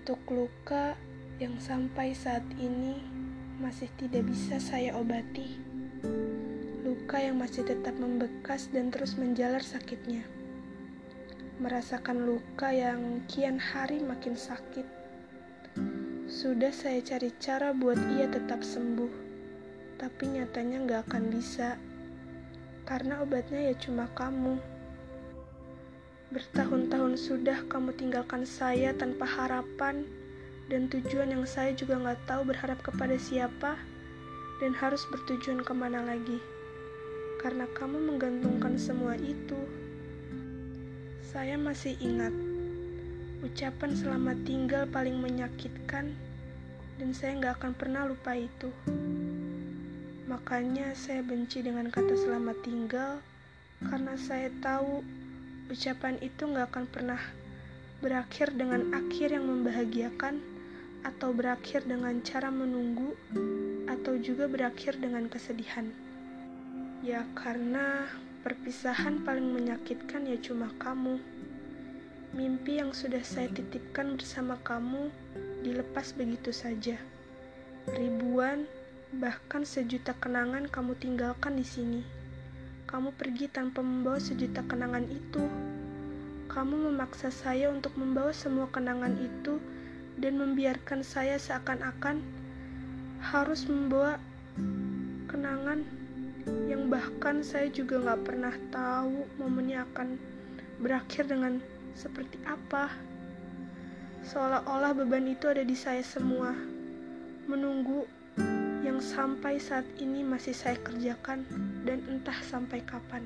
Untuk luka yang sampai saat ini masih tidak bisa saya obati, luka yang masih tetap membekas dan terus menjalar sakitnya, merasakan luka yang kian hari makin sakit. Sudah saya cari cara buat ia tetap sembuh, tapi nyatanya gak akan bisa, karena obatnya ya cuma kamu. Bertahun-tahun sudah kamu tinggalkan saya tanpa harapan dan tujuan yang saya juga nggak tahu berharap kepada siapa dan harus bertujuan ke mana lagi. Karena kamu menggantungkan semua itu. Saya masih ingat ucapan selamat tinggal paling menyakitkan dan saya nggak akan pernah lupa itu. Makanya saya benci dengan kata selamat tinggal karena saya tahu ucapan itu gak akan pernah berakhir dengan akhir yang membahagiakan atau berakhir dengan cara menunggu atau juga berakhir dengan kesedihan. Ya karena perpisahan paling menyakitkan ya cuma kamu. Mimpi yang sudah saya titipkan bersama kamu dilepas begitu saja. Ribuan, bahkan sejuta kenangan kamu tinggalkan di sini. Kamu pergi tanpa membawa sejuta kenangan itu. Kamu memaksa saya untuk membawa semua kenangan itu dan membiarkan saya seakan-akan harus membawa kenangan yang bahkan saya juga gak pernah tahu momennya akan berakhir dengan seperti apa. Seolah-olah beban itu ada di saya semua, menunggu yang sampai saat ini masih saya kerjakan dan entah sampai kapan.